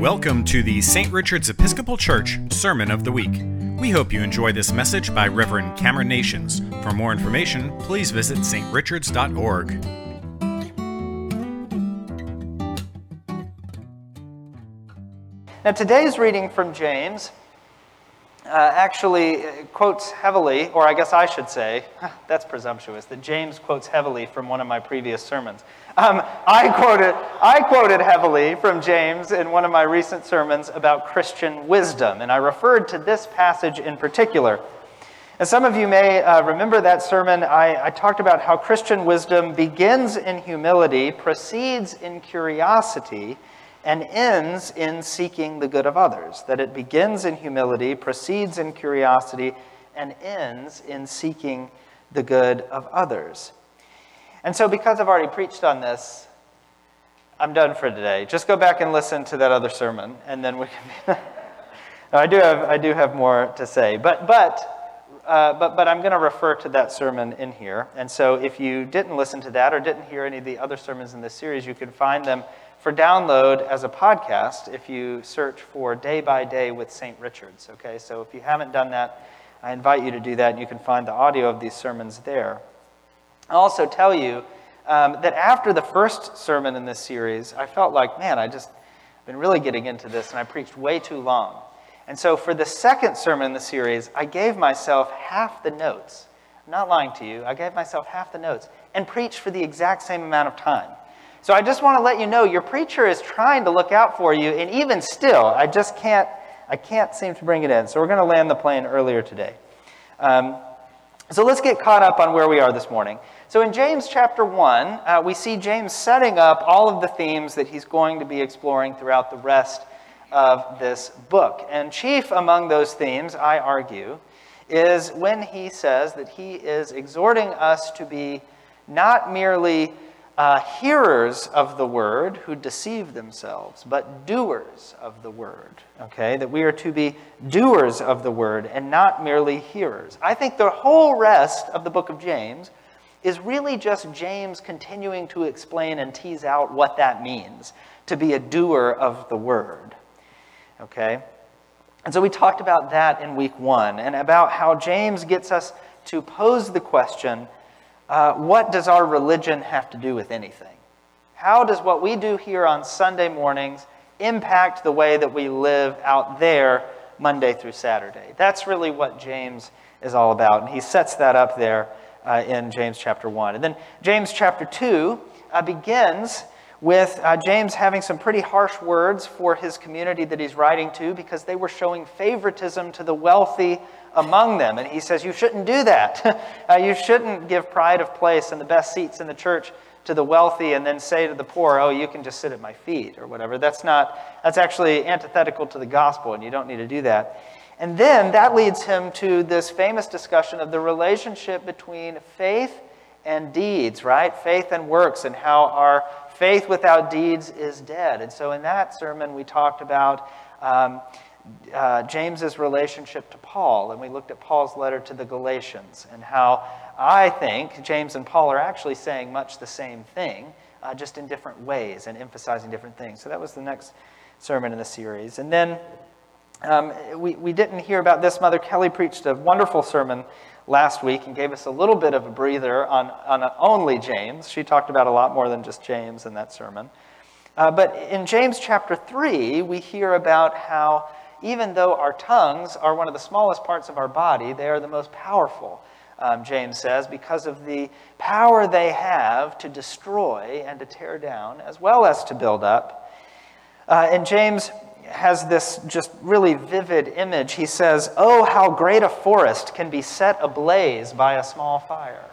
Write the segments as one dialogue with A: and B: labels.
A: Welcome to the St. Richard's Episcopal Church Sermon of the Week. We hope you enjoy this message by Reverend Cameron Nations. For more information, please visit strichards.org.
B: Now, today's reading from James uh, actually quotes heavily, or I guess I should say, that's presumptuous, that James quotes heavily from one of my previous sermons. Um, I, quoted, I quoted heavily from James in one of my recent sermons about Christian wisdom, and I referred to this passage in particular. And some of you may uh, remember that sermon, I, I talked about how Christian wisdom begins in humility, proceeds in curiosity, and ends in seeking the good of others. That it begins in humility, proceeds in curiosity, and ends in seeking the good of others. And so, because I've already preached on this, I'm done for today. Just go back and listen to that other sermon, and then we can. no, I do have I do have more to say, but but uh, but but I'm going to refer to that sermon in here. And so, if you didn't listen to that or didn't hear any of the other sermons in this series, you can find them for download as a podcast if you search for Day by Day with St. Richard's. Okay, so if you haven't done that, I invite you to do that, you can find the audio of these sermons there. I'll also tell you um, that after the first sermon in this series, I felt like, man, I just been really getting into this, and I preached way too long. And so for the second sermon in the series, I gave myself half the notes. I'm not lying to you. I gave myself half the notes and preached for the exact same amount of time. So I just want to let you know your preacher is trying to look out for you, and even still, I just can't, I can't seem to bring it in. So we're going to land the plane earlier today. Um, so let's get caught up on where we are this morning. So in James chapter 1, uh, we see James setting up all of the themes that he's going to be exploring throughout the rest of this book. And chief among those themes, I argue, is when he says that he is exhorting us to be not merely uh, hearers of the word who deceive themselves, but doers of the word. Okay, that we are to be doers of the word and not merely hearers. I think the whole rest of the book of James is really just James continuing to explain and tease out what that means to be a doer of the word. Okay? And so we talked about that in week one and about how James gets us to pose the question uh, what does our religion have to do with anything? How does what we do here on Sunday mornings impact the way that we live out there Monday through Saturday? That's really what James is all about. And he sets that up there uh, in James chapter 1. And then James chapter 2 uh, begins with uh, James having some pretty harsh words for his community that he's writing to because they were showing favoritism to the wealthy among them. And he says, You shouldn't do that. uh, you shouldn't give pride of place and the best seats in the church to the wealthy and then say to the poor, Oh, you can just sit at my feet or whatever. That's not, that's actually antithetical to the gospel, and you don't need to do that. And then that leads him to this famous discussion of the relationship between faith and deeds, right? Faith and works, and how our faith without deeds is dead. And so in that sermon, we talked about um, uh, James's relationship to Paul, and we looked at Paul's letter to the Galatians, and how I think James and Paul are actually saying much the same thing, uh, just in different ways and emphasizing different things. So that was the next sermon in the series. And then um, we, we didn't hear about this. Mother Kelly preached a wonderful sermon last week and gave us a little bit of a breather on, on only James. She talked about a lot more than just James in that sermon. Uh, but in James chapter 3, we hear about how even though our tongues are one of the smallest parts of our body, they are the most powerful, um, James says, because of the power they have to destroy and to tear down, as well as to build up. Uh, and James has this just really vivid image. He says, Oh, how great a forest can be set ablaze by a small fire,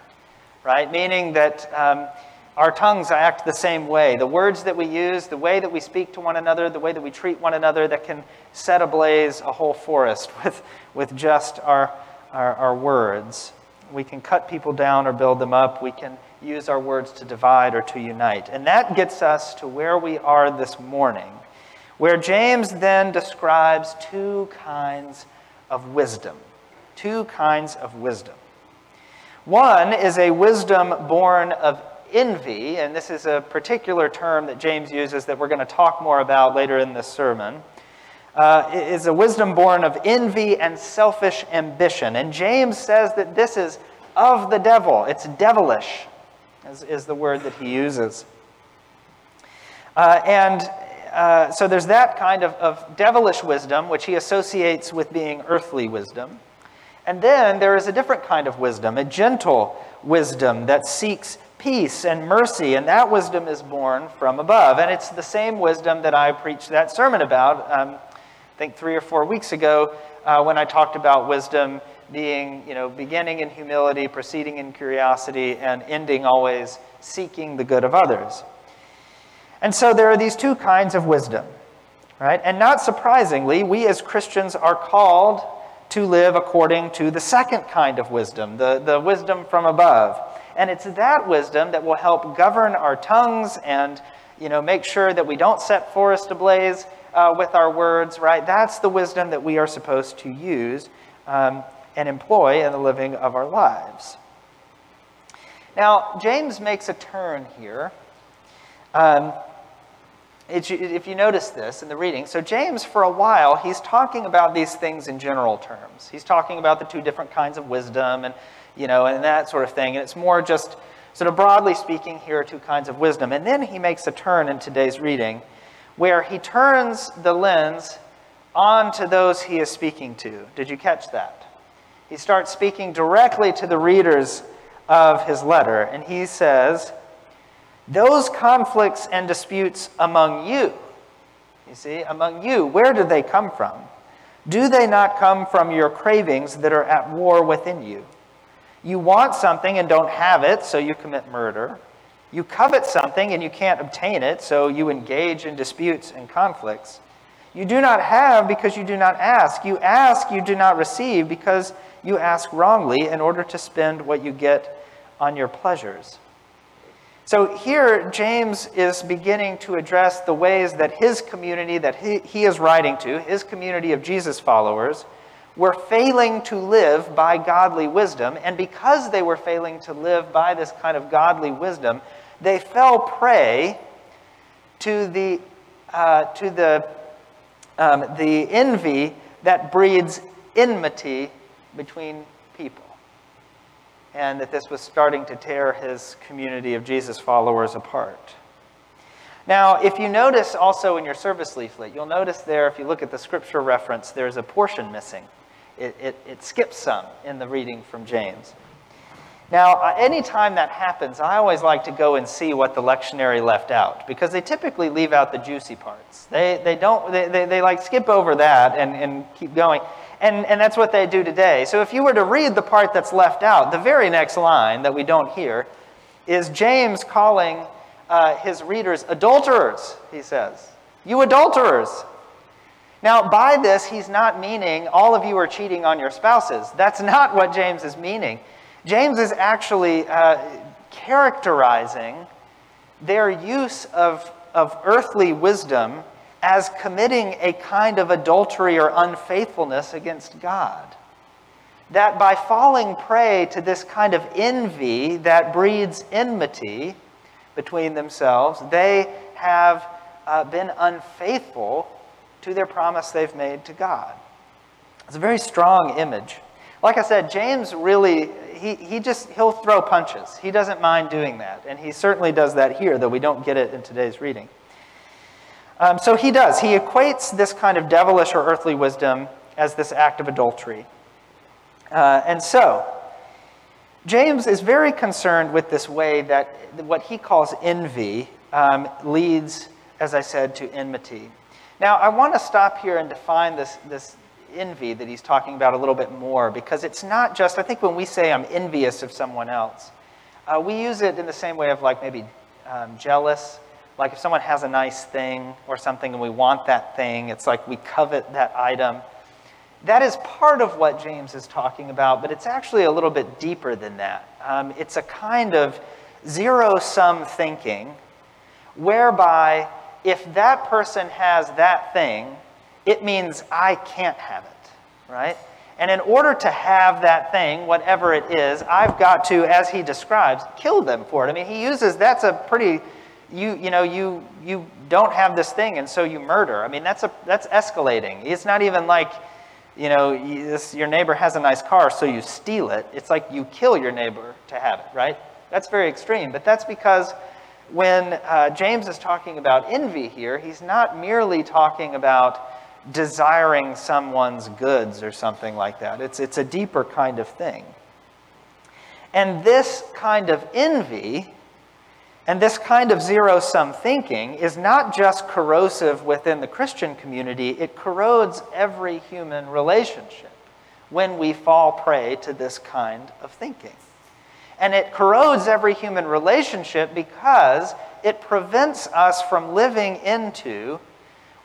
B: right? Meaning that um, our tongues act the same way. The words that we use, the way that we speak to one another, the way that we treat one another, that can set ablaze a whole forest with, with just our, our, our words. We can cut people down or build them up. We can use our words to divide or to unite. And that gets us to where we are this morning where James then describes two kinds of wisdom. Two kinds of wisdom. One is a wisdom born of envy, and this is a particular term that James uses that we're going to talk more about later in this sermon, uh, is a wisdom born of envy and selfish ambition. And James says that this is of the devil, it's devilish, is, is the word that he uses. Uh, and uh, so there's that kind of, of devilish wisdom, which he associates with being earthly wisdom. And then there is a different kind of wisdom, a gentle wisdom that seeks peace and mercy, and that wisdom is born from above. And it's the same wisdom that I preached that sermon about, um, I think three or four weeks ago, uh, when I talked about wisdom being, you know, beginning in humility, proceeding in curiosity, and ending always seeking the good of others. And so there are these two kinds of wisdom, right? And not surprisingly, we as Christians are called to live according to the second kind of wisdom, the, the wisdom from above. And it's that wisdom that will help govern our tongues and you know, make sure that we don't set forest ablaze uh, with our words, right? That's the wisdom that we are supposed to use um, and employ in the living of our lives. Now, James makes a turn here. Um, if you notice this in the reading, so James, for a while, he's talking about these things in general terms. He's talking about the two different kinds of wisdom and, you know, and that sort of thing. And it's more just sort of broadly speaking, here are two kinds of wisdom. And then he makes a turn in today's reading where he turns the lens on to those he is speaking to. Did you catch that? He starts speaking directly to the readers of his letter, and he says, those conflicts and disputes among you, you see, among you, where do they come from? Do they not come from your cravings that are at war within you? You want something and don't have it, so you commit murder. You covet something and you can't obtain it, so you engage in disputes and conflicts. You do not have because you do not ask. You ask, you do not receive because you ask wrongly in order to spend what you get on your pleasures. So here, James is beginning to address the ways that his community that he, he is writing to, his community of Jesus followers, were failing to live by godly wisdom. And because they were failing to live by this kind of godly wisdom, they fell prey to the, uh, to the, um, the envy that breeds enmity between people and that this was starting to tear his community of Jesus followers apart. Now, if you notice also in your service leaflet, you'll notice there, if you look at the scripture reference, there's a portion missing. It, it, it skips some in the reading from James. Now, uh, anytime that happens, I always like to go and see what the lectionary left out because they typically leave out the juicy parts. They, they don't, they, they, they like skip over that and, and keep going. And, and that's what they do today. So if you were to read the part that's left out, the very next line that we don't hear is James calling uh, his readers adulterers, he says. You adulterers. Now, by this, he's not meaning all of you are cheating on your spouses. That's not what James is meaning. James is actually uh, characterizing their use of, of earthly wisdom as committing a kind of adultery or unfaithfulness against God. That by falling prey to this kind of envy that breeds enmity between themselves, they have uh, been unfaithful to their promise they've made to God. It's a very strong image. Like I said, James really, he, he just, he'll throw punches. He doesn't mind doing that. And he certainly does that here, though we don't get it in today's reading. Um, so he does. He equates this kind of devilish or earthly wisdom as this act of adultery. Uh, and so, James is very concerned with this way that what he calls envy um, leads, as I said, to enmity. Now, I want to stop here and define this, this envy that he's talking about a little bit more because it's not just, I think when we say I'm envious of someone else, uh, we use it in the same way of like maybe um, jealous like if someone has a nice thing or something and we want that thing, it's like we covet that item. That is part of what James is talking about, but it's actually a little bit deeper than that. Um, it's a kind of zero sum thinking whereby if that person has that thing, it means I can't have it, right? And in order to have that thing, whatever it is, I've got to, as he describes, kill them for it. I mean, he uses that's a pretty you you know you you don't have this thing and so you murder. I mean, that's a that's escalating. It's not even like you know you, this, your neighbor has a nice car so you steal it. It's like you kill your neighbor to have it, right? That's very extreme. But that's because when uh, James is talking about envy here, he's not merely talking about desiring someone's goods or something like that. It's, it's a deeper kind of thing. And this kind of envy and this kind of zero sum thinking is not just corrosive within the Christian community, it corrodes every human relationship when we fall prey to this kind of thinking. And it corrodes every human relationship because it prevents us from living into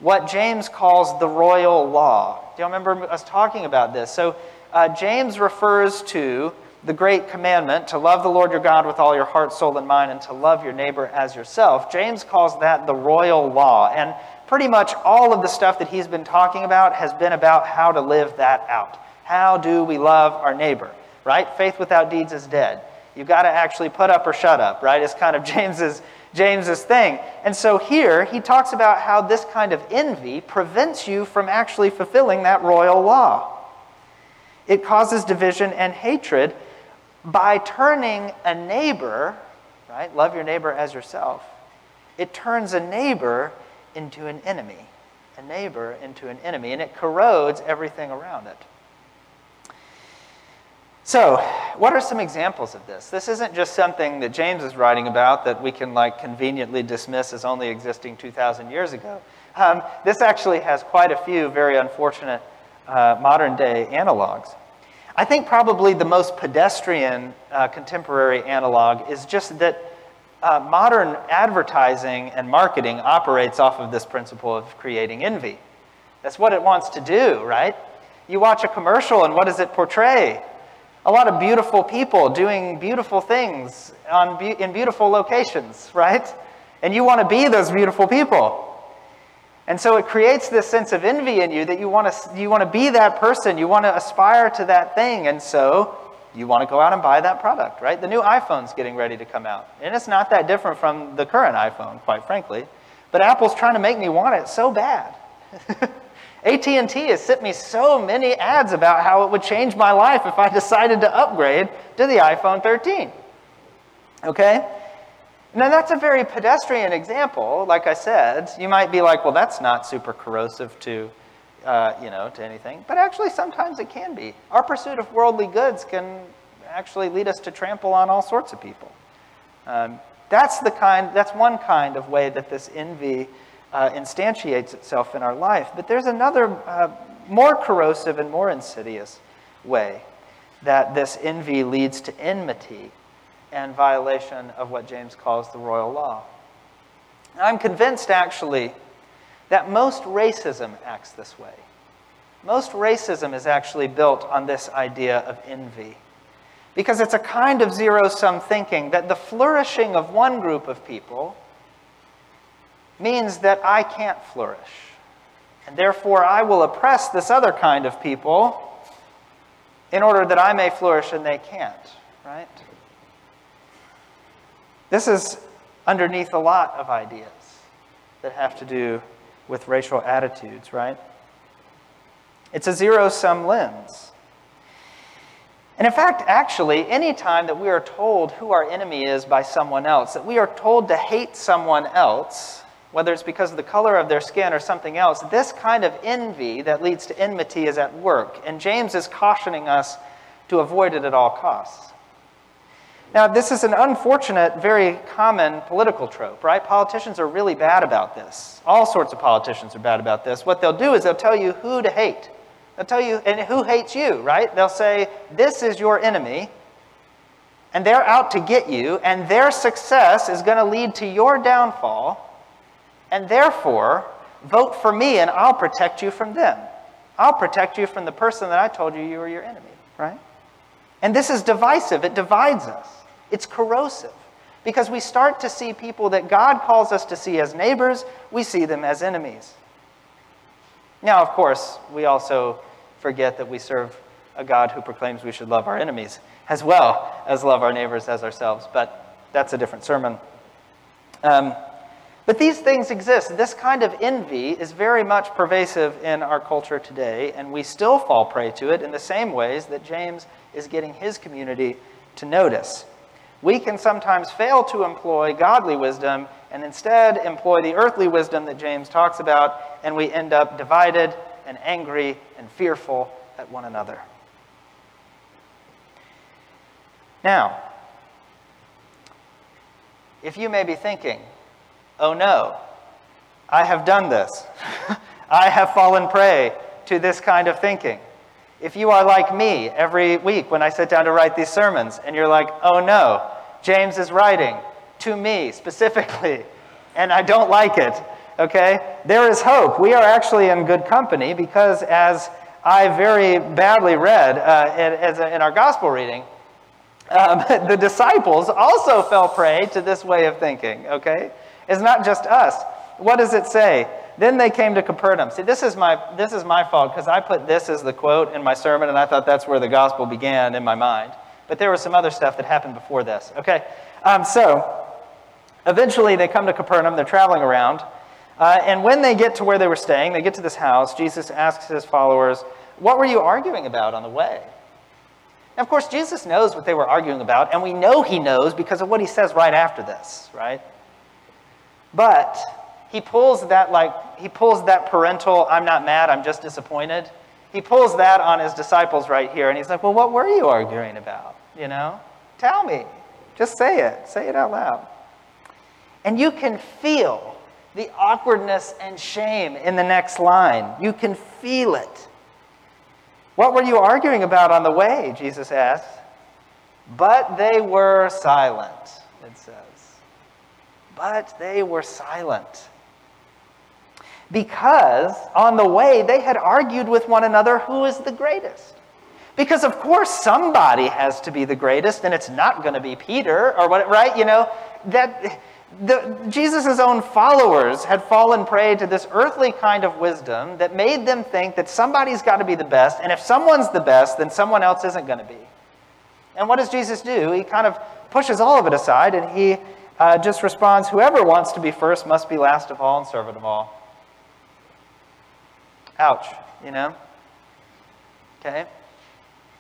B: what James calls the royal law. Do you remember us talking about this? So, uh, James refers to the great commandment to love the Lord your God with all your heart, soul, and mind, and to love your neighbor as yourself. James calls that the royal law. And pretty much all of the stuff that he's been talking about has been about how to live that out. How do we love our neighbor, right? Faith without deeds is dead. You've got to actually put up or shut up, right? It's kind of James's James's thing. And so here he talks about how this kind of envy prevents you from actually fulfilling that royal law. It causes division and hatred by turning a neighbor, right? Love your neighbor as yourself. It turns a neighbor into an enemy, a neighbor into an enemy, and it corrodes everything around it. So, what are some examples of this? This isn't just something that James is writing about that we can like conveniently dismiss as only existing 2,000 years ago. Um, this actually has quite a few very unfortunate uh, modern day analogs. I think probably the most pedestrian uh, contemporary analog is just that uh, modern advertising and marketing operates off of this principle of creating envy. That's what it wants to do, right? You watch a commercial, and what does it portray? A lot of beautiful people doing beautiful things on be- in beautiful locations, right? And you want to be those beautiful people. And so it creates this sense of envy in you that you want to you want to be that person, you want to aspire to that thing, and so you want to go out and buy that product, right? The new iPhone's getting ready to come out. And it's not that different from the current iPhone, quite frankly. But Apple's trying to make me want it so bad. AT&T has sent me so many ads about how it would change my life if I decided to upgrade to the iPhone 13. Okay? Now that's a very pedestrian example. Like I said, you might be like, well, that's not super corrosive to, uh, you know, to anything. But actually, sometimes it can be. Our pursuit of worldly goods can actually lead us to trample on all sorts of people. Um, that's the kind. That's one kind of way that this envy uh, instantiates itself in our life. But there's another uh, more corrosive and more insidious way that this envy leads to enmity and violation of what James calls the royal law. I'm convinced, actually, that most racism acts this way. Most racism is actually built on this idea of envy. Because it's a kind of zero sum thinking that the flourishing of one group of people means that I can't flourish. And therefore, I will oppress this other kind of people in order that I may flourish and they can't, right? This is underneath a lot of ideas that have to do with racial attitudes, right? It's a zero sum lens. And in fact, actually, any time that we are told who our enemy is by someone else, that we are told to hate someone else, whether it's because of the color of their skin or something else, this kind of envy that leads to enmity is at work. And James is cautioning us to avoid it at all costs. Now, this is an unfortunate, very common political trope, right? Politicians are really bad about this. All sorts of politicians are bad about this. What they'll do is they'll tell you who to hate. They'll tell you, and who hates you, right? They'll say, This is your enemy, and they're out to get you, and their success is going to lead to your downfall and therefore, vote for me and I'll protect you from them. I'll protect you from the person that I told you you were your enemy, right? And this is divisive, it divides us, it's corrosive. Because we start to see people that God calls us to see as neighbors, we see them as enemies. Now, of course, we also forget that we serve a God who proclaims we should love our enemies as well as love our neighbors as ourselves. But that's a different sermon. Um, but these things exist. This kind of envy is very much pervasive in our culture today, and we still fall prey to it in the same ways that James is getting his community to notice. We can sometimes fail to employ godly wisdom and instead employ the earthly wisdom that James talks about, and we end up divided and angry and fearful at one another. Now, if you may be thinking, oh no, I have done this, I have fallen prey to this kind of thinking. If you are like me every week when I sit down to write these sermons and you're like, oh no, James is writing to me specifically, and I don't like it, okay? There is hope. We are actually in good company because, as I very badly read uh, in, in our gospel reading, um, the disciples also fell prey to this way of thinking, okay? It's not just us. What does it say? Then they came to Capernaum. See, this is my, this is my fault because I put this as the quote in my sermon, and I thought that's where the gospel began in my mind. But there was some other stuff that happened before this, okay? Um, so, eventually they come to Capernaum. They're traveling around. Uh, and when they get to where they were staying, they get to this house, Jesus asks his followers, What were you arguing about on the way? And of course, Jesus knows what they were arguing about, and we know he knows because of what he says right after this, right? But he pulls that like he pulls that parental, I'm not mad, I'm just disappointed. He pulls that on his disciples right here, and he's like, Well, what were you arguing about? You know? Tell me. Just say it. Say it out loud. And you can feel the awkwardness and shame in the next line. You can feel it. What were you arguing about on the way? Jesus asked. But they were silent, it says. But they were silent. Because on the way they had argued with one another who is the greatest. Because of course somebody has to be the greatest, and it's not going to be Peter or what, right? You know, that Jesus' own followers had fallen prey to this earthly kind of wisdom that made them think that somebody's got to be the best, and if someone's the best, then someone else isn't going to be. And what does Jesus do? He kind of pushes all of it aside, and he uh, just responds whoever wants to be first must be last of all and servant of all. Ouch, you know? Okay?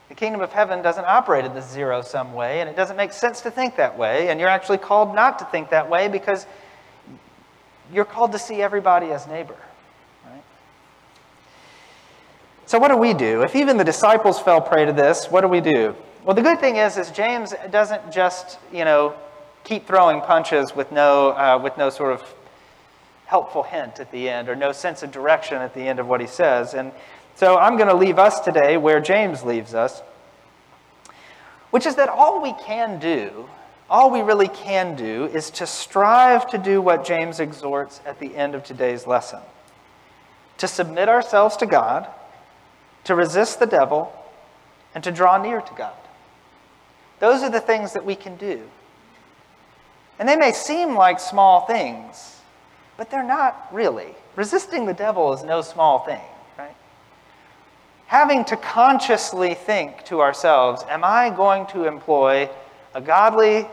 B: The kingdom of heaven doesn't operate in this zero sum way, and it doesn't make sense to think that way. And you're actually called not to think that way because you're called to see everybody as neighbor. Right? So, what do we do? If even the disciples fell prey to this, what do we do? Well, the good thing is, is James doesn't just, you know, keep throwing punches with no, uh, with no sort of helpful hint at the end or no sense of direction at the end of what he says. And so I'm going to leave us today where James leaves us, which is that all we can do, all we really can do, is to strive to do what James exhorts at the end of today's lesson to submit ourselves to God, to resist the devil, and to draw near to God. Those are the things that we can do. And they may seem like small things, but they're not really. Resisting the devil is no small thing right? having to consciously think to ourselves, am I going to employ a godly,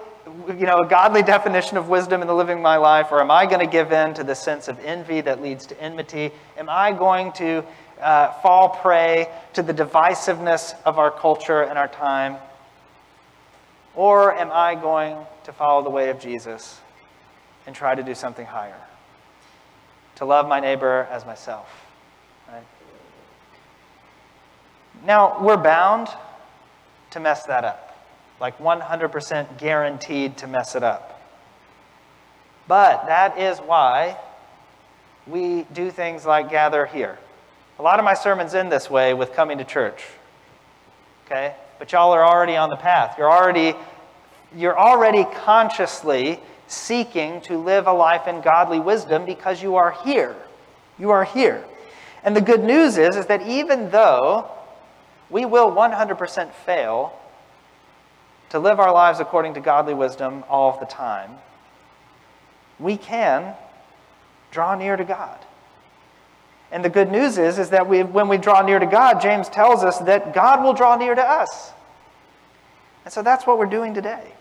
B: you know, a godly definition of wisdom in the living my life, or am I going to give in to the sense of envy that leads to enmity? Am I going to uh, fall prey to the divisiveness of our culture and our time? Or am I going to follow the way of Jesus and try to do something higher? To love my neighbor as myself. Now, we're bound to mess that up, like 100% guaranteed to mess it up. But that is why we do things like gather here. A lot of my sermons end this way with coming to church. Okay? But y'all are already on the path. You're already you're already consciously seeking to live a life in godly wisdom because you are here. You are here. And the good news is, is that even though we will 100% fail to live our lives according to godly wisdom all of the time. We can draw near to God. And the good news is, is that we, when we draw near to God, James tells us that God will draw near to us. And so that's what we're doing today.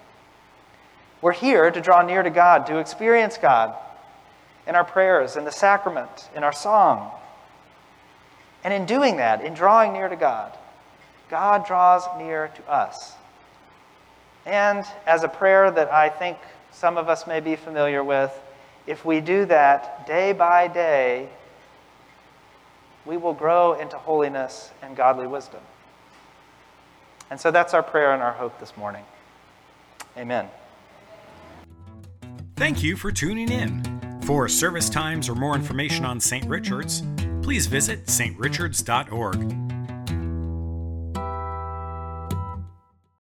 B: We're here to draw near to God, to experience God in our prayers, in the sacrament, in our song. And in doing that, in drawing near to God, God draws near to us. And as a prayer that I think some of us may be familiar with, if we do that day by day, we will grow into holiness and godly wisdom. And so that's our prayer and our hope this morning. Amen.
A: Thank you for tuning in. For service times or more information on St. Richard's, please visit strichards.org.